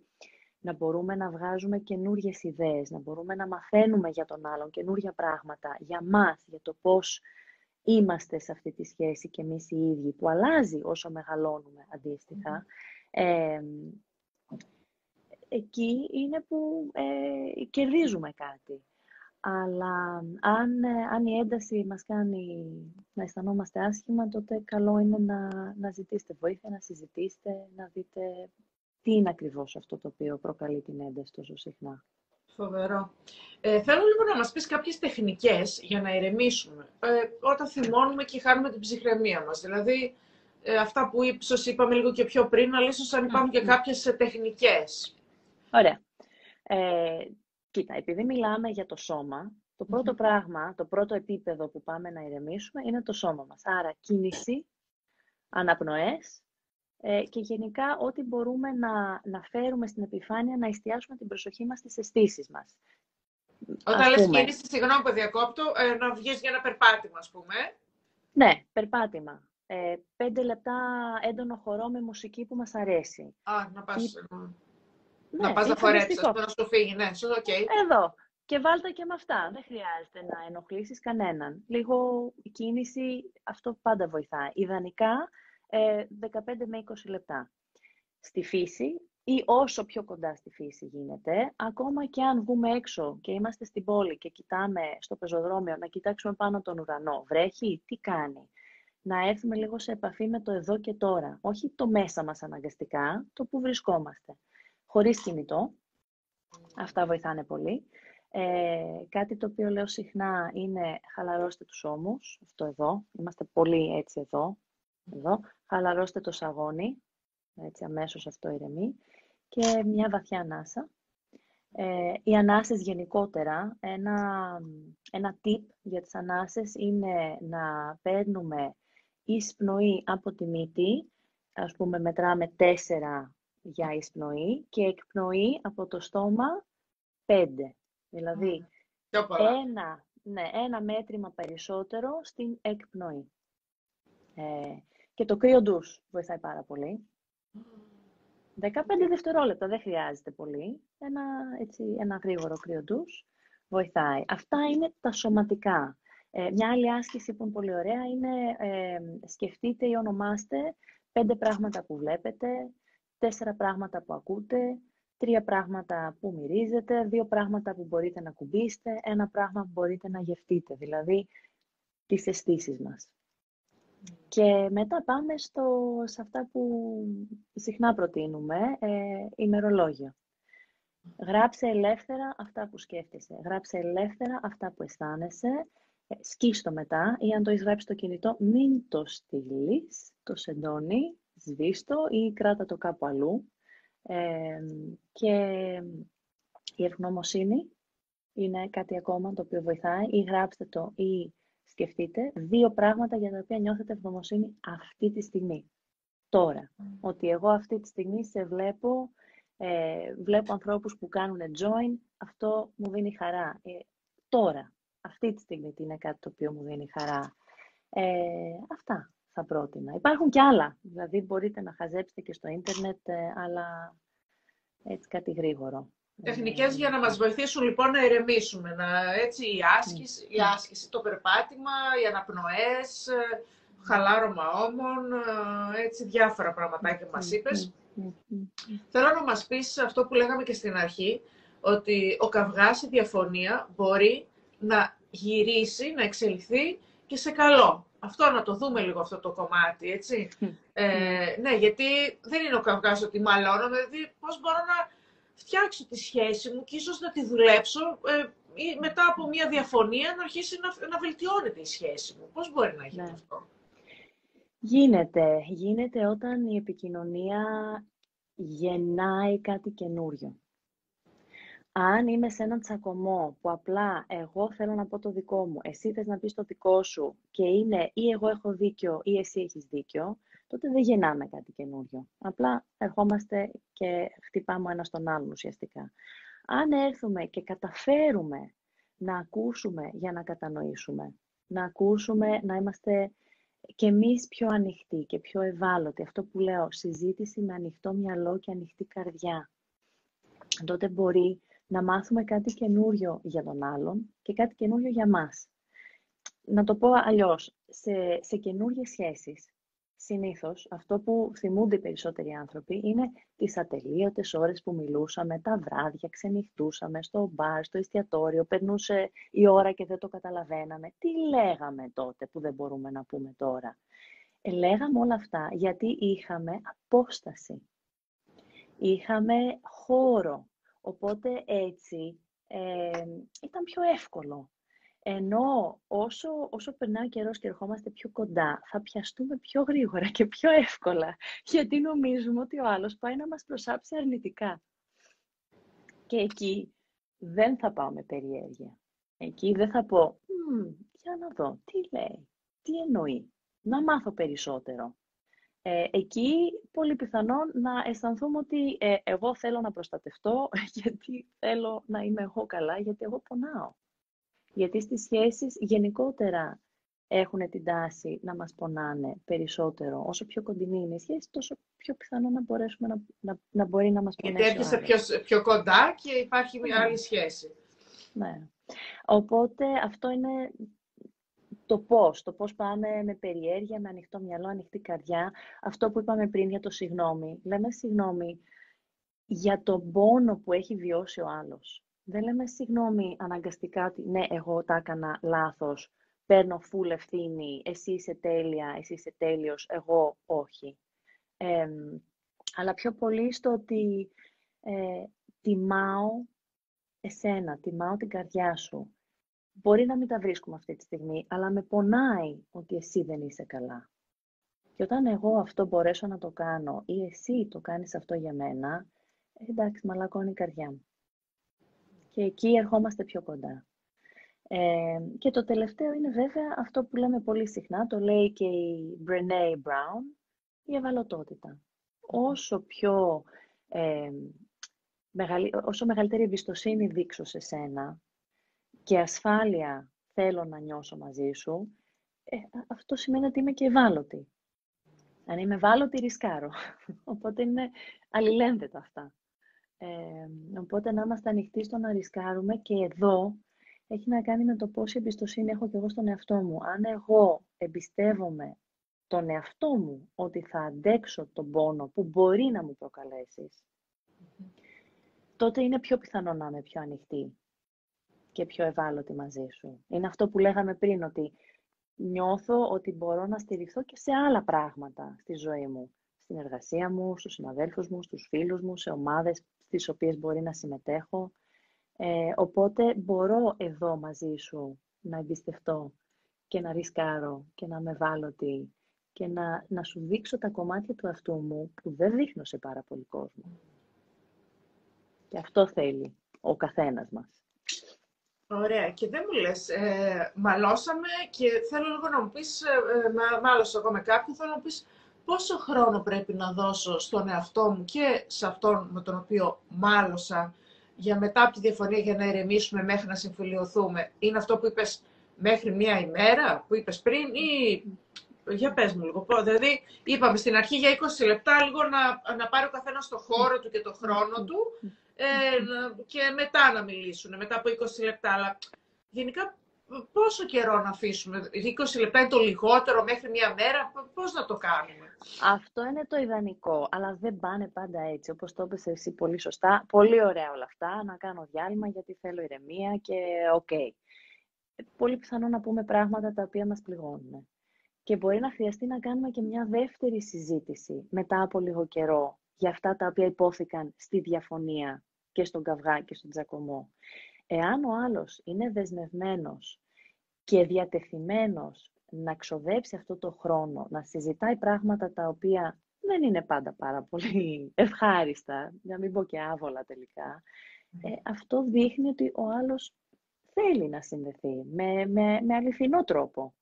να μπορούμε να βγάζουμε καινούριες ιδέες, να μπορούμε να μαθαίνουμε για τον άλλον καινούρια πράγματα, για μας, για το πώς είμαστε σε αυτή τη σχέση και εμείς οι ίδιοι, που αλλάζει όσο μεγαλώνουμε αντίστοιχα. Ε, εκεί είναι που ε, κερδίζουμε κάτι. Αλλά αν, αν η ένταση μας κάνει να αισθανόμαστε άσχημα, τότε καλό είναι να, να ζητήσετε βοήθεια, να συζητήσετε, να δείτε τι είναι ακριβώς αυτό το οποίο προκαλεί την ένταση τόσο συχνά. Φοβερό. Ε, θέλω λίγο να μας πεις κάποιες τεχνικές για να ηρεμήσουμε. Ε, όταν θυμώνουμε και χάνουμε την ψυχραιμία μας. Δηλαδή, ε, αυτά που ίσως είπαμε λίγο και πιο πριν, αλλά ίσως αν υπάρχουν και κάποιες τεχνικές. Ωραία. Ε, κοίτα, επειδή μιλάμε για το σώμα, το πρωτο πράγμα, το πρώτο επίπεδο που πάμε να ηρεμήσουμε είναι το σώμα μας. Άρα, κίνηση, αναπνοές, ε, και γενικά ό,τι μπορούμε να, να φέρουμε στην επιφάνεια, να εστιάσουμε την προσοχή μας στις αισθήσεις μας. Όταν λες κίνηση, συγγνώμη που διακόπτω, ε, να βγεις για ένα περπάτημα, ας πούμε. Ναι, περπάτημα. Ε, πέντε λεπτά έντονο χορό με μουσική που μας αρέσει. Α, να πας, Ή... ναι, να, πας να φορέσεις, να σου φύγει, ναι, okay. Εδώ. Και βάλτε και με αυτά. Δεν χρειάζεται να ενοχλήσεις κανέναν. Λίγο κίνηση, αυτό πάντα βοηθάει. Ιδανικά, 15 ε, με 20 λεπτά. Στη φύση ή όσο πιο κοντά στη φύση γίνεται, ακόμα και αν βγούμε έξω και είμαστε στην πόλη και κοιτάμε στο πεζοδρόμιο, να κοιτάξουμε πάνω τον ουρανό, βρέχει, τι κάνει; Να έρθουμε λίγο σε επαφή με το εδώ και τώρα, όχι το μέσα μας αναγκαστικά, το που βρισκόμαστε. Χωρίς κινητό, αυτά βοηθάνε πολύ. Ε, κάτι το οποίο λέω συχνά είναι χαλαρώστε τους ώμους, αυτό εδώ, είμαστε πολύ έτσι εδώ, εδώ, χαλαρώστε το σαγόνι, έτσι αμέσως αυτό ηρεμεί, και μια βαθιά ανάσα. Ε, οι ανάσες γενικότερα, ένα, ένα tip για τις ανάσες είναι να παίρνουμε εισπνοή από τη μύτη, ας πούμε μετράμε τέσσερα για εισπνοή και εκπνοή από το στόμα πέντε. Δηλαδή, ένα, ναι, ένα μέτρημα περισσότερο στην εκπνοή. Ε, και το κρύο ντους βοηθάει πάρα πολύ. 15 δευτερόλεπτα, δεν χρειάζεται πολύ. Ένα, έτσι, ένα γρήγορο κρύο ντους βοηθάει. Αυτά είναι τα σωματικά. Ε, μια άλλη άσκηση που είναι πολύ ωραία είναι ε, σκεφτείτε ή ονομάστε πέντε πράγματα που βλέπετε, τέσσερα πράγματα που ακούτε, τρία πράγματα που μυρίζετε, δύο πράγματα που μπορείτε να κουμπίσετε, ένα πράγμα που μπορείτε να γευτείτε, δηλαδή τις αισθήσεις μας. Και μετά πάμε στο, σε αυτά που συχνά προτείνουμε, ε, ημερολόγια. Γράψε ελεύθερα αυτά που σκέφτεσαι. Γράψε ελεύθερα αυτά που αισθάνεσαι. Ε, σκίστο μετά ή αν το έχεις στο κινητό, μην το στείλεις, το σεντόνι, σβήστο ή κράτα το κάπου αλλού. Ε, και η ευγνωμοσύνη είναι κάτι ακόμα το οποίο βοηθάει ή γράψτε το ή σκεφτείτε δύο πράγματα για τα οποία νιώθετε ευγνωμοσύνη αυτή τη στιγμή. Τώρα, ότι εγώ αυτή τη στιγμή σε βλέπω, ε, βλέπω ανθρώπους που κάνουν join, αυτό μου δίνει χαρά. Ε, τώρα, αυτή τη στιγμή είναι κάτι το οποίο μου δίνει χαρά. Ε, αυτά θα πρότεινα. Υπάρχουν και άλλα, δηλαδή μπορείτε να χαζέψετε και στο ίντερνετ, ε, αλλά έτσι κάτι γρήγορο. Τεχνικές για να μας βοηθήσουν λοιπόν να ηρεμήσουμε, να, έτσι, η, άσκηση, η άσκηση, το περπάτημα, οι αναπνοές, ε, χαλάρωμα όμων, ε, έτσι διάφορα πραγματάκια μας είπες. Θέλω να μας πεις αυτό που λέγαμε και στην αρχή, ότι ο καυγάς, η διαφωνία μπορεί να γυρίσει, να εξελιχθεί και σε καλό. Αυτό να το δούμε λίγο αυτό το κομμάτι, έτσι. Ε, ναι, γιατί δεν είναι ο καυγάς ότι μαλώνω, δηλαδή πώς μπορώ να φτιάξω τη σχέση μου και ίσως να τη δουλέψω ε, ή μετά από μια διαφωνία να αρχίσει να, να βελτιώνεται η σχέση μου. Πώς μπορεί να γίνει ναι. αυτό; Γίνεται. Γίνεται όταν η επικοινωνία γεννάει κάτι καινούριο. Αν είμαι σε έναν τσακωμό που απλά εγώ θέλω να πω το δικό μου, εσύ θες να πεις το δικό σου και είναι ή εγώ έχω δίκιο ή εσύ έχεις δίκιο, τότε δεν γεννάμε κάτι καινούριο. Απλά ερχόμαστε και χτυπάμε ένας στον άλλον ουσιαστικά. Αν έρθουμε και καταφέρουμε να ακούσουμε για να κατανοήσουμε, να ακούσουμε, να είμαστε και εμείς πιο ανοιχτοί και πιο ευάλωτοι, αυτό που λέω, συζήτηση με ανοιχτό μυαλό και ανοιχτή καρδιά, τότε μπορεί να μάθουμε κάτι καινούριο για τον άλλον και κάτι καινούριο για μας. Να το πω αλλιώς, σε, σε καινούριες σχέσεις, συνήθως αυτό που θυμούνται οι περισσότεροι άνθρωποι είναι τις ατελείωτες ώρες που μιλούσαμε, τα βράδια, ξενυχτούσαμε στο μπαρ, στο εστιατόριο, περνούσε η ώρα και δεν το καταλαβαίναμε. Τι λέγαμε τότε που δεν μπορούμε να πούμε τώρα; Ε, λέγαμε όλα αυτά γιατί είχαμε απόσταση. Είχαμε χώρο Οπότε έτσι ε, ήταν πιο εύκολο. Ενώ όσο, όσο περνάει ο καιρός και ερχόμαστε πιο κοντά, θα πιαστούμε πιο γρήγορα και πιο εύκολα, γιατί νομίζουμε ότι ο άλλος πάει να μας προσάψει αρνητικά. Και εκεί δεν θα πάω με περιέργεια. Εκεί δεν θα πω, για να δω, τι λέει, τι εννοεί, να μάθω περισσότερο. Ε, εκεί πολύ πιθανόν να αισθανθούμε ότι ε, εγώ θέλω να προστατευτώ γιατί θέλω να είμαι εγώ καλά, γιατί εγώ πονάω. Γιατί στις σχέσεις γενικότερα έχουν την τάση να μας πονάνε περισσότερο. Όσο πιο κοντινή είναι η σχέση, τόσο πιο πιθανό να μπορέσουμε να, να, να μπορεί να μας πονέσει. Γιατί έρχεσαι πιο, πιο κοντά και υπάρχει μια ναι. άλλη σχέση. Ναι. Οπότε αυτό είναι το πώς, το πώς πάμε με περιέργεια, με ανοιχτό μυαλό, ανοιχτή καρδιά. Αυτό που είπαμε πριν για το συγγνώμη. Λέμε συγγνώμη για τον πόνο που έχει βιώσει ο άλλος. Δεν λέμε συγγνώμη αναγκαστικά ότι ναι, εγώ τα έκανα λάθος, παίρνω φουλ ευθύνη, εσύ είσαι τέλεια, εσύ είσαι τέλειος, εγώ όχι. αλλά πιο πολύ στο ότι ε, τιμάω εσένα, τιμάω την καρδιά σου. Μπορεί να μην τα βρίσκουμε αυτή τη στιγμή, αλλά με πονάει ότι εσύ δεν είσαι καλά. Και όταν εγώ αυτό μπορέσω να το κάνω ή εσύ το κάνεις αυτό για μένα, εντάξει, μαλακώνει η καρδιά μου. Και εκεί ερχόμαστε πιο κοντά. Ε, και το τελευταίο είναι βέβαια αυτό που λέμε πολύ συχνά, το λέει και η Brené Brown, η ευαλωτότητα. Όσο πιο ε, όσο μεγαλύτερη εμπιστοσύνη δείξω σε σένα, και ασφάλεια θέλω να νιώσω μαζί σου, ε, αυτό σημαίνει ότι είμαι και ευάλωτη. Αν είμαι ευάλωτη, ρισκάρω. Οπότε είναι αλληλένδετα αυτά. Ε, οπότε να είμαστε ανοιχτοί στο να ρισκάρουμε και εδώ έχει να κάνει με το πόση εμπιστοσύνη έχω και εγώ στον εαυτό μου. Αν εγώ εμπιστεύομαι τον εαυτό μου ότι θα αντέξω τον πόνο που μπορεί να μου προκαλέσεις, τότε είναι πιο πιθανό να είμαι πιο ανοιχτή και πιο ευάλωτη μαζί σου. Είναι αυτό που λέγαμε πριν, ότι νιώθω ότι μπορώ να στηριχθώ και σε άλλα πράγματα στη ζωή μου. Στην εργασία μου, στους συναδέλφους μου, στους φίλους μου, σε ομάδες στις οποίες μπορεί να συμμετέχω. Ε, οπότε μπορώ εδώ μαζί σου να εμπιστευτώ και να ρισκάρω και να με ευάλωτη και να, να σου δείξω τα κομμάτια του αυτού μου που δεν δείχνω σε πάρα πολύ κόσμο. Και αυτό θέλει ο καθένας μας. Ωραία. Και δεν μου λες, ε, μαλώσαμε και θέλω λίγο να μου πεις, ε, ε μάλωσα εγώ με κάποιον, θέλω να μου πεις πόσο χρόνο πρέπει να δώσω στον εαυτό μου και σε αυτόν με τον οποίο μάλωσα για μετά από τη διαφωνία για να ηρεμήσουμε μέχρι να συμφιλειωθούμε. Είναι αυτό που είπες μέχρι μία ημέρα που είπες πριν ή για πες μου λίγο. Δηλαδή, είπαμε στην αρχή για 20 λεπτά λίγο να, να πάρει ο καθένας το χώρο του και το χρόνο του ε, και μετά να μιλήσουν, μετά από 20 λεπτά. Αλλά γενικά πόσο καιρό να αφήσουμε, 20 λεπτά είναι το λιγότερο μέχρι μία μέρα, πώς να το κάνουμε; Αυτό είναι το ιδανικό, αλλά δεν πάνε πάντα έτσι, όπως το είπες εσύ πολύ σωστά. Πολύ ωραία όλα αυτά, να κάνω διάλειμμα γιατί θέλω ηρεμία και OK. Okay. Πολύ πιθανό να πούμε πράγματα τα οποία μας πληγώνουν. Και μπορεί να χρειαστεί να κάνουμε και μια δεύτερη συζήτηση μετά από λίγο καιρό για αυτά τα οποία ειπώθηκαν στη διαφωνία και στον καυγά και στον τσακωμό. Εάν ο άλλος είναι δεσμευμένος και διατεθειμένος να ξοδέψει αυτό το χρόνο, να συζητάει πράγματα τα οποία δεν είναι πάντα πάρα πολύ ευχάριστα, να μην πω και άβολα τελικά, ε, αυτό δείχνει ότι ο άλλος θέλει να συνδεθεί με, με, με αληθινό τρόπο.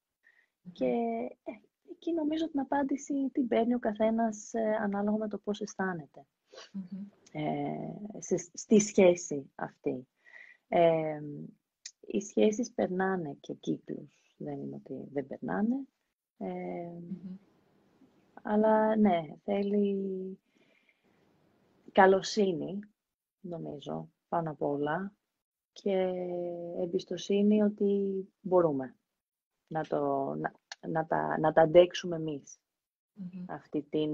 Και ε, εκεί νομίζω την απάντηση την παίρνει ο καθένας ε, ανάλογα με το πώς αισθάνεται ε, στη σχέση αυτή. Ε, οι σχέσεις περνάνε και κύκλους, δεν είναι ότι δεν περνάνε. Αλλά ναι, θέλει καλοσύνη, νομίζω, πάνω απ' όλα και εμπιστοσύνη ότι μπορούμε να, το, να, να, τα, να τα αντέξουμε εμείς. Αυτή την,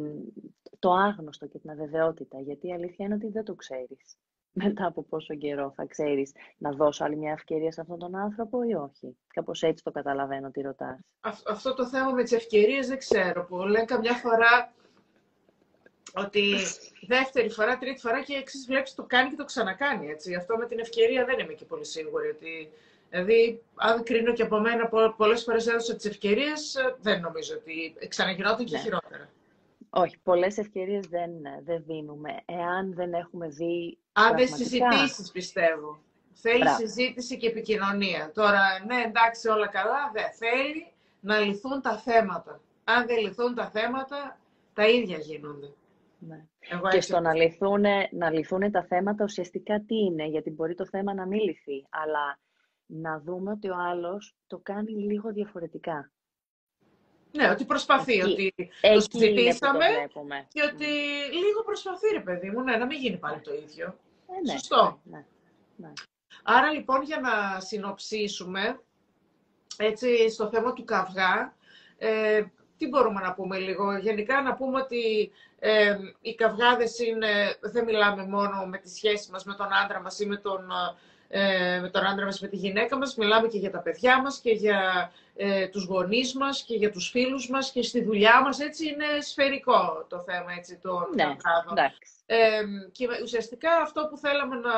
το άγνωστο και την αβεβαιότητα, γιατί η αλήθεια είναι ότι δεν το ξέρεις. Μετά από πόσο καιρό θα ξέρεις να δώσω άλλη μια ευκαιρία σε αυτόν τον άνθρωπο ή όχι. Κάπως έτσι το καταλαβαίνω τι ρωτάς. αυτό το θέμα με τις ευκαιρίες δεν ξέρω. Που λένε καμιά φορά ότι δεύτερη φορά, τρίτη φορά και εξή βλέπεις το κάνει και το ξανακάνει. Έτσι. Αυτό με την ευκαιρία δεν είμαι και πολύ σίγουρη ότι Δηλαδή, αν κρίνω και από μένα πολλές φορές έδωσα τις ευκαιρίες, δεν νομίζω ότι ξαναγινόταν και ναι. χειρότερα. Όχι, πολλές ευκαιρίες δεν, δεν δίνουμε. Εάν δεν έχουμε δει. Αν δεν συζητήσεις, πιστεύω. Θέλει συζήτηση και επικοινωνία. Τώρα, ναι, εντάξει, όλα καλά. Δεν θέλει να λυθούν τα θέματα. Αν δεν λυθούν τα θέματα, τα ίδια γίνονται. Ναι. και στο να λυθούν, να λυθούν τα θέματα, ουσιαστικά τι είναι, γιατί μπορεί το θέμα να μην λυθεί, αλλά να δούμε ότι ο άλλος το κάνει λίγο διαφορετικά. Ναι, ότι προσπαθεί, ότι το συζητήσαμε και ότι λίγο προσπαθεί, ρε παιδί μου, ναι, να μην γίνει πάλι το ίδιο. Ε, ναι, Σωστό. Ναι, ναι, Άρα, λοιπόν, για να συνοψίσουμε, έτσι, στο θέμα του καυγά, ε, τι μπορούμε να πούμε λίγο; Γενικά να πούμε ότι ε, οι καυγάδες είναι, δεν μιλάμε μόνο με τη σχέση μας με τον άντρα μας ή με τον ε, με τον άντρα μας, με τη γυναίκα μας, μιλάμε και για τα παιδιά μας και για ε, τους γονείς μας και για τους φίλους μας και στη δουλειά μας. Έτσι είναι σφαιρικό το θέμα έτσι, των ναι, ε, και ουσιαστικά αυτό που θέλαμε να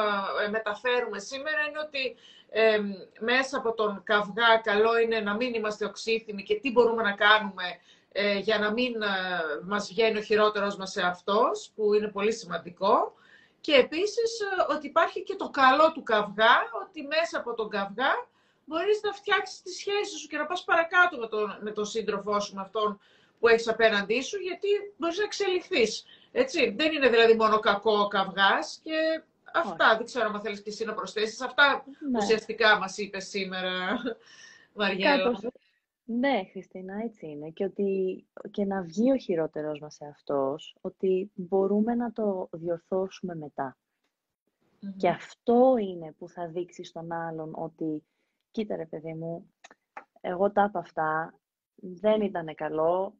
ε, μεταφέρουμε σήμερα είναι ότι ε, μέσα από τον καυγά καλό είναι να μην είμαστε οξύθυμοι και τι μπορούμε να κάνουμε ε, για να μην μας βγαίνει ο χειρότερος μας σε αυτός, που είναι πολύ σημαντικό. Και επίσης ε, ότι υπάρχει και το καλό του καυγά, ότι μέσα από τον καυγά μπορείς να φτιάξεις τη σχέση σου και να πας παρακάτω με τον, με τον σύντροφό σου, με αυτόν που έχεις απέναντί σου, γιατί μπορείς να εξελιχθείς. Έτσι, δεν είναι δηλαδή μόνο κακό ο καυγάς και αυτά, δεν ξέρω αν θέλεις και εσύ να προσθέσεις. Αυτά ναι. ουσιαστικά μας είπες σήμερα Βαριέλα. Ναι, Χριστίνα, έτσι είναι. Και, ότι, και να βγει ο χειρότερος μας αυτός, ότι μπορούμε να το διορθώσουμε μετά. Και αυτό είναι που θα δείξει στον άλλον ότι, κοίτα ρε παιδί μου, εγώ τα είπα αυτά, δεν ήταν καλό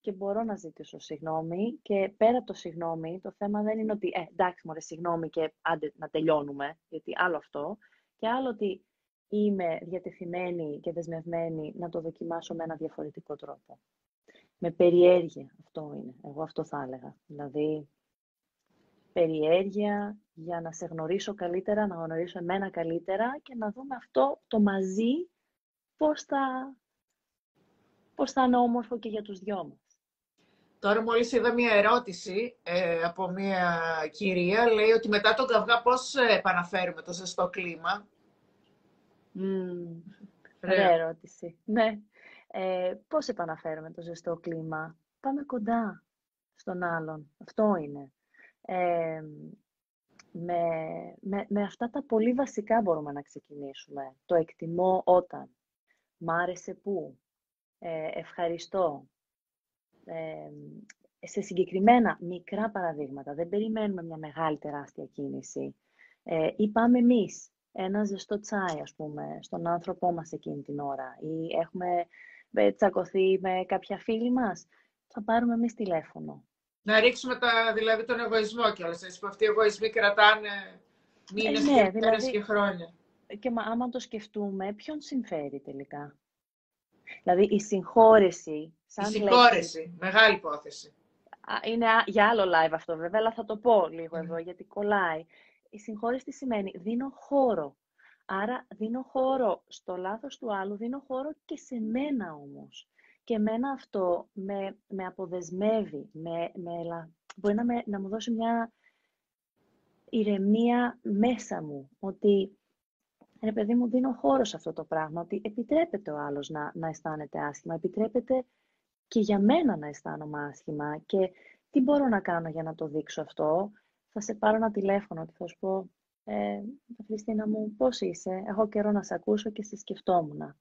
και μπορώ να ζητήσω συγγνώμη και πέρα από το συγγνώμη, το θέμα δεν είναι ότι, ε, εντάξει μωρέ, συγγνώμη και άντε να τελειώνουμε, γιατί άλλο αυτό, και άλλο ότι είμαι διατεθειμένη και δεσμευμένη να το δοκιμάσω με ένα διαφορετικό τρόπο. Με περιέργεια, αυτό είναι. Εγώ αυτό θα έλεγα. Δηλαδή, περιέργεια για να σε γνωρίσω καλύτερα, να γνωρίσω εμένα καλύτερα και να δούμε αυτό το μαζί πώς θα, πώς θα είναι όμορφο και για τους δυο μας. Τώρα μόλις είδα μία ερώτηση ε, από μία κυρία, λέει ότι μετά τον καυγά πώς επαναφέρουμε το ζεστό κλίμα. Mm, ωραία ερώτηση. Ναι. Ε, πώς επαναφέρουμε το ζεστό κλίμα; Πάμε κοντά στον άλλον. Αυτό είναι. Ε, με, με, με αυτά τα πολύ βασικά μπορούμε να ξεκινήσουμε. Το εκτιμώ όταν. Μ' άρεσε που. Ε, ευχαριστώ. Ε, σε συγκεκριμένα μικρά παραδείγματα. Δεν περιμένουμε μια μεγάλη τεράστια κίνηση. Ε, ή πάμε εμείς ένα ζεστό τσάι, ας πούμε, στον άνθρωπό μας εκείνη την ώρα. Ή έχουμε ε, τσακωθεί με κάποια φίλη μας. Θα πάρουμε εμείς τηλέφωνο. Να ρίξουμε τα, δηλαδή τον εγωισμό κιόλας, έτσι που αυτοί οι εγωισμοί κρατάνε μήνες ε, ναι, και δηλαδή, και χρόνια. Και μα, άμα το σκεφτούμε, ποιον συμφέρει τελικά; Δηλαδή η συγχώρεση... Σαν η συγχώρεση, μεγάλη υπόθεση. Είναι για άλλο live αυτό βέβαια, αλλά θα το πω λίγο εδώ, γιατί κολλάει. Η συγχώρεση τι σημαίνει, δίνω χώρο. Άρα δίνω χώρο στο λάθος του άλλου, δίνω χώρο και σε μένα όμως. Και εμένα αυτό με, με αποδεσμεύει, με, με, μπορεί να, με, να μου δώσει μια ηρεμία μέσα μου, ότι ρε παιδί μου δίνω χώρο σε αυτό το πράγμα, ότι επιτρέπεται ο άλλος να, να αισθάνεται άσχημα, επιτρέπεται και για μένα να αισθάνομαι άσχημα και τι μπορώ να κάνω για να το δείξω αυτό; Θα σε πάρω ένα τηλέφωνο και θα σου πω, ε, Χριστίνα μου, πώς είσαι, έχω καιρό να σε ακούσω και σε σκεφτόμουν.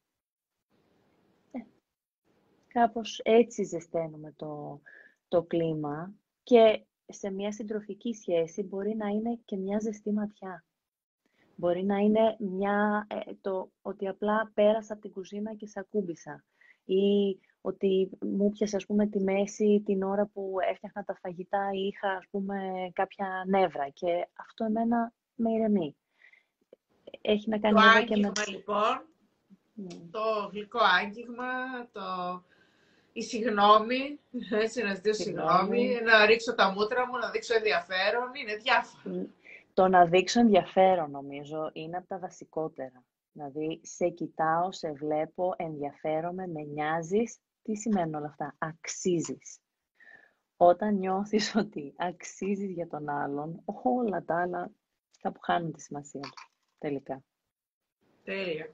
Κάπως έτσι ζεσταίνουμε το, το κλίμα και σε μια συντροφική σχέση μπορεί να είναι και μια ζεστή ματιά. Μπορεί να είναι μια, ε, το, ότι απλά πέρασα από την κουζίνα και σε ακούμπησα. Ή ότι μου πιάσε, ας πούμε, τη μέση την ώρα που έφτιαχνα τα φαγητά ή είχα, ας πούμε, κάποια νεύρα. Και αυτό εμένα με ηρεμεί. Έχει να κάνει το και με... λοιπόν, ναι. το γλυκό άγγιγμα, το η συγγνώμη, έτσι να ζητήσω συγγνώμη, να ρίξω τα μούτρα μου, να δείξω ενδιαφέρον, είναι διάφορα. Το να δείξω ενδιαφέρον, νομίζω, είναι από τα βασικότερα. Δηλαδή, σε κοιτάω, σε βλέπω, ενδιαφέρομαι, με νοιάζεις. Τι σημαίνουν όλα αυτά; Αξίζεις. Όταν νιώθεις ότι αξίζεις για τον άλλον, όλα τα άλλα που χάνουν τη σημασία του, τελικά. Τέλεια.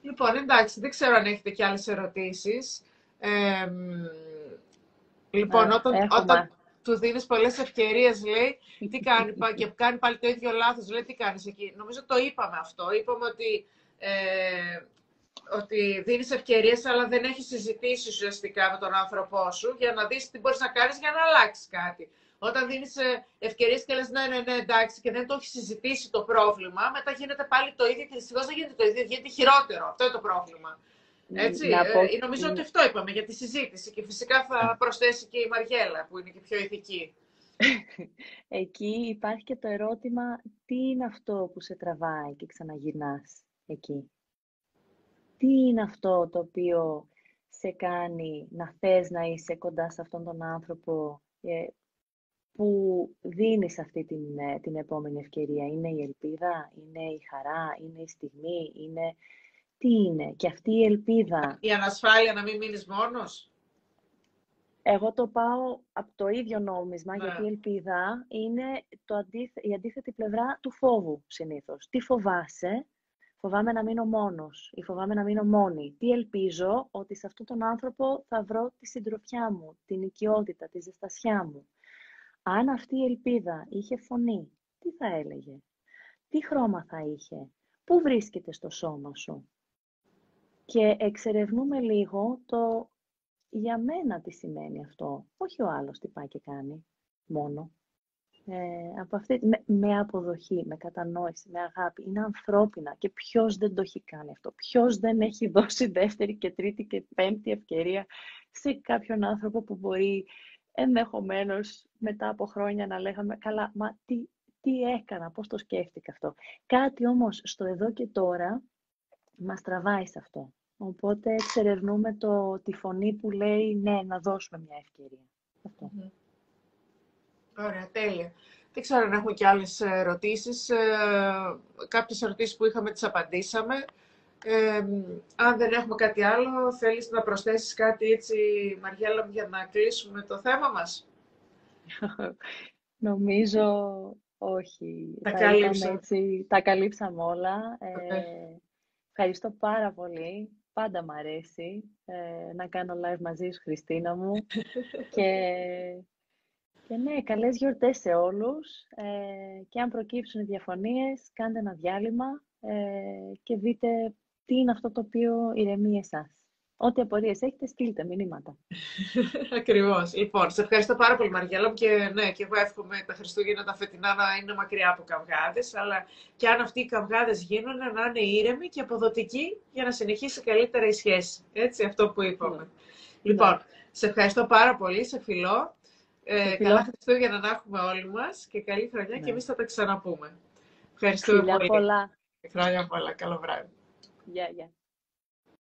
Λοιπόν, εντάξει, δεν ξέρω αν έχετε και άλλες ερωτήσεις λοιπόν, όταν, όταν του δίνεις πολλές ευκαιρίες, λέει, τι κάνει, και κάνει πάλι το ίδιο λάθος, λέει, τι κάνεις εκεί. Νομίζω το είπαμε αυτό. Είπαμε ότι, ε, ότι δίνεις ευκαιρίες, αλλά δεν έχεις συζητήσει ουσιαστικά με τον άνθρωπό σου για να δεις τι μπορείς να κάνεις για να αλλάξεις κάτι. Όταν δίνεις ε, ευκαιρίες και λες, ναι, ναι, ναι, εντάξει, και δεν το έχεις συζητήσει το πρόβλημα, μετά γίνεται πάλι το ίδιο και δυστυχώς δεν γίνεται το ίδιο, γίνεται χειρότερο. Αυτό είναι το πρόβλημα. Έτσι, να ε, νομίζω ότι αυτό είπαμε για τη συζήτηση και φυσικά θα προσθέσει και η Μαριέλα που είναι και πιο ηθική. Εκεί υπάρχει και το ερώτημα τι είναι αυτό που σε τραβάει και ξαναγυρνάς εκεί; Τι είναι αυτό το οποίο σε κάνει να θες να είσαι κοντά σε αυτόν τον άνθρωπο που δίνεις αυτή την, ε, την επόμενη ευκαιρία; Είναι η ελπίδα, είναι η χαρά, είναι η στιγμή, είναι τι είναι; Και αυτή η ελπίδα... Η ανασφάλεια να μην μείνεις μόνος; Εγώ το πάω από το ίδιο νόμισμα, ναι. γιατί η ελπίδα είναι το η αντίθετη πλευρά του φόβου συνήθως. Τι φοβάσαι, φοβάμαι να μείνω μόνος ή φοβάμαι να μείνω μόνη. Τι ελπίζω, ότι σε αυτόν τον άνθρωπο θα βρω τη συντροφιά μου, την οικειότητα, τη ζεστασιά μου. Αν αυτή η ελπίδα είχε φωνή, τι θα έλεγε, τι χρώμα θα είχε, πού βρίσκεται στο σώμα σου, και εξερευνούμε λίγο το για μένα τι σημαίνει αυτό. Όχι ο άλλος τι πάει και κάνει μόνο. Ε, από αυτή, με, με, αποδοχή, με κατανόηση, με αγάπη. Είναι ανθρώπινα και ποιος δεν το έχει κάνει αυτό. Ποιος δεν έχει δώσει δεύτερη και τρίτη και πέμπτη ευκαιρία σε κάποιον άνθρωπο που μπορεί ενδεχομένως μετά από χρόνια να λέγαμε καλά, μα τι, τι έκανα, πώς το σκέφτηκα αυτό. Κάτι όμως στο εδώ και τώρα μας τραβάει σε αυτό. Οπότε εξερευνούμε το, τη φωνή που λέει ναι, να δώσουμε μια ευκαιρία. Αυτό. Ωραία, τέλεια. Δεν ξέρω αν έχουμε και άλλες ερωτήσεις. Ε, κάποιες ερωτήσεις που είχαμε τις απαντήσαμε. Ε, αν δεν έχουμε κάτι άλλο, θέλεις να προσθέσεις κάτι έτσι, Μαριέλα, για να κλείσουμε το θέμα μας; Νομίζω όχι. Τα, καλύψαμε. Έτσι, τα καλύψαμε όλα. Ε, ευχαριστώ πάρα πολύ. Πάντα μ' αρέσει ε, να κάνω live μαζί σου, Χριστίνα μου. και, και ναι, καλές γιορτές σε όλους. Ε, και αν προκύψουν διαφωνίες, κάντε ένα διάλειμμα ε, και δείτε τι είναι αυτό το οποίο ηρεμεί εσάς. Ό,τι απορίες έχετε, στείλτε μηνύματα. Ακριβώς. Λοιπόν, σε ευχαριστώ πάρα πολύ, Μαριέλα. Και ναι, και εγώ εύχομαι τα Χριστούγεννα τα φετινά να είναι μακριά από καυγάδες. Αλλά και αν αυτοί οι καυγάδες γίνουν, να είναι ήρεμοι και αποδοτικοί για να συνεχίσει καλύτερα η σχέση. Έτσι, αυτό που είπαμε. Ναι. Λοιπόν, ναι. σε ευχαριστώ πάρα πολύ. Σε φιλώ. Ε, καλά Χριστούγεννα να έχουμε όλοι μας και καλή χρονιά ναι. και εμείς θα τα ξαναπούμε. Ευχαριστούμε Φιλιά πολύ. Πολλά. Χρόνια πολλά. Καλό βράδυ. Γεια, yeah, γεια. Yeah.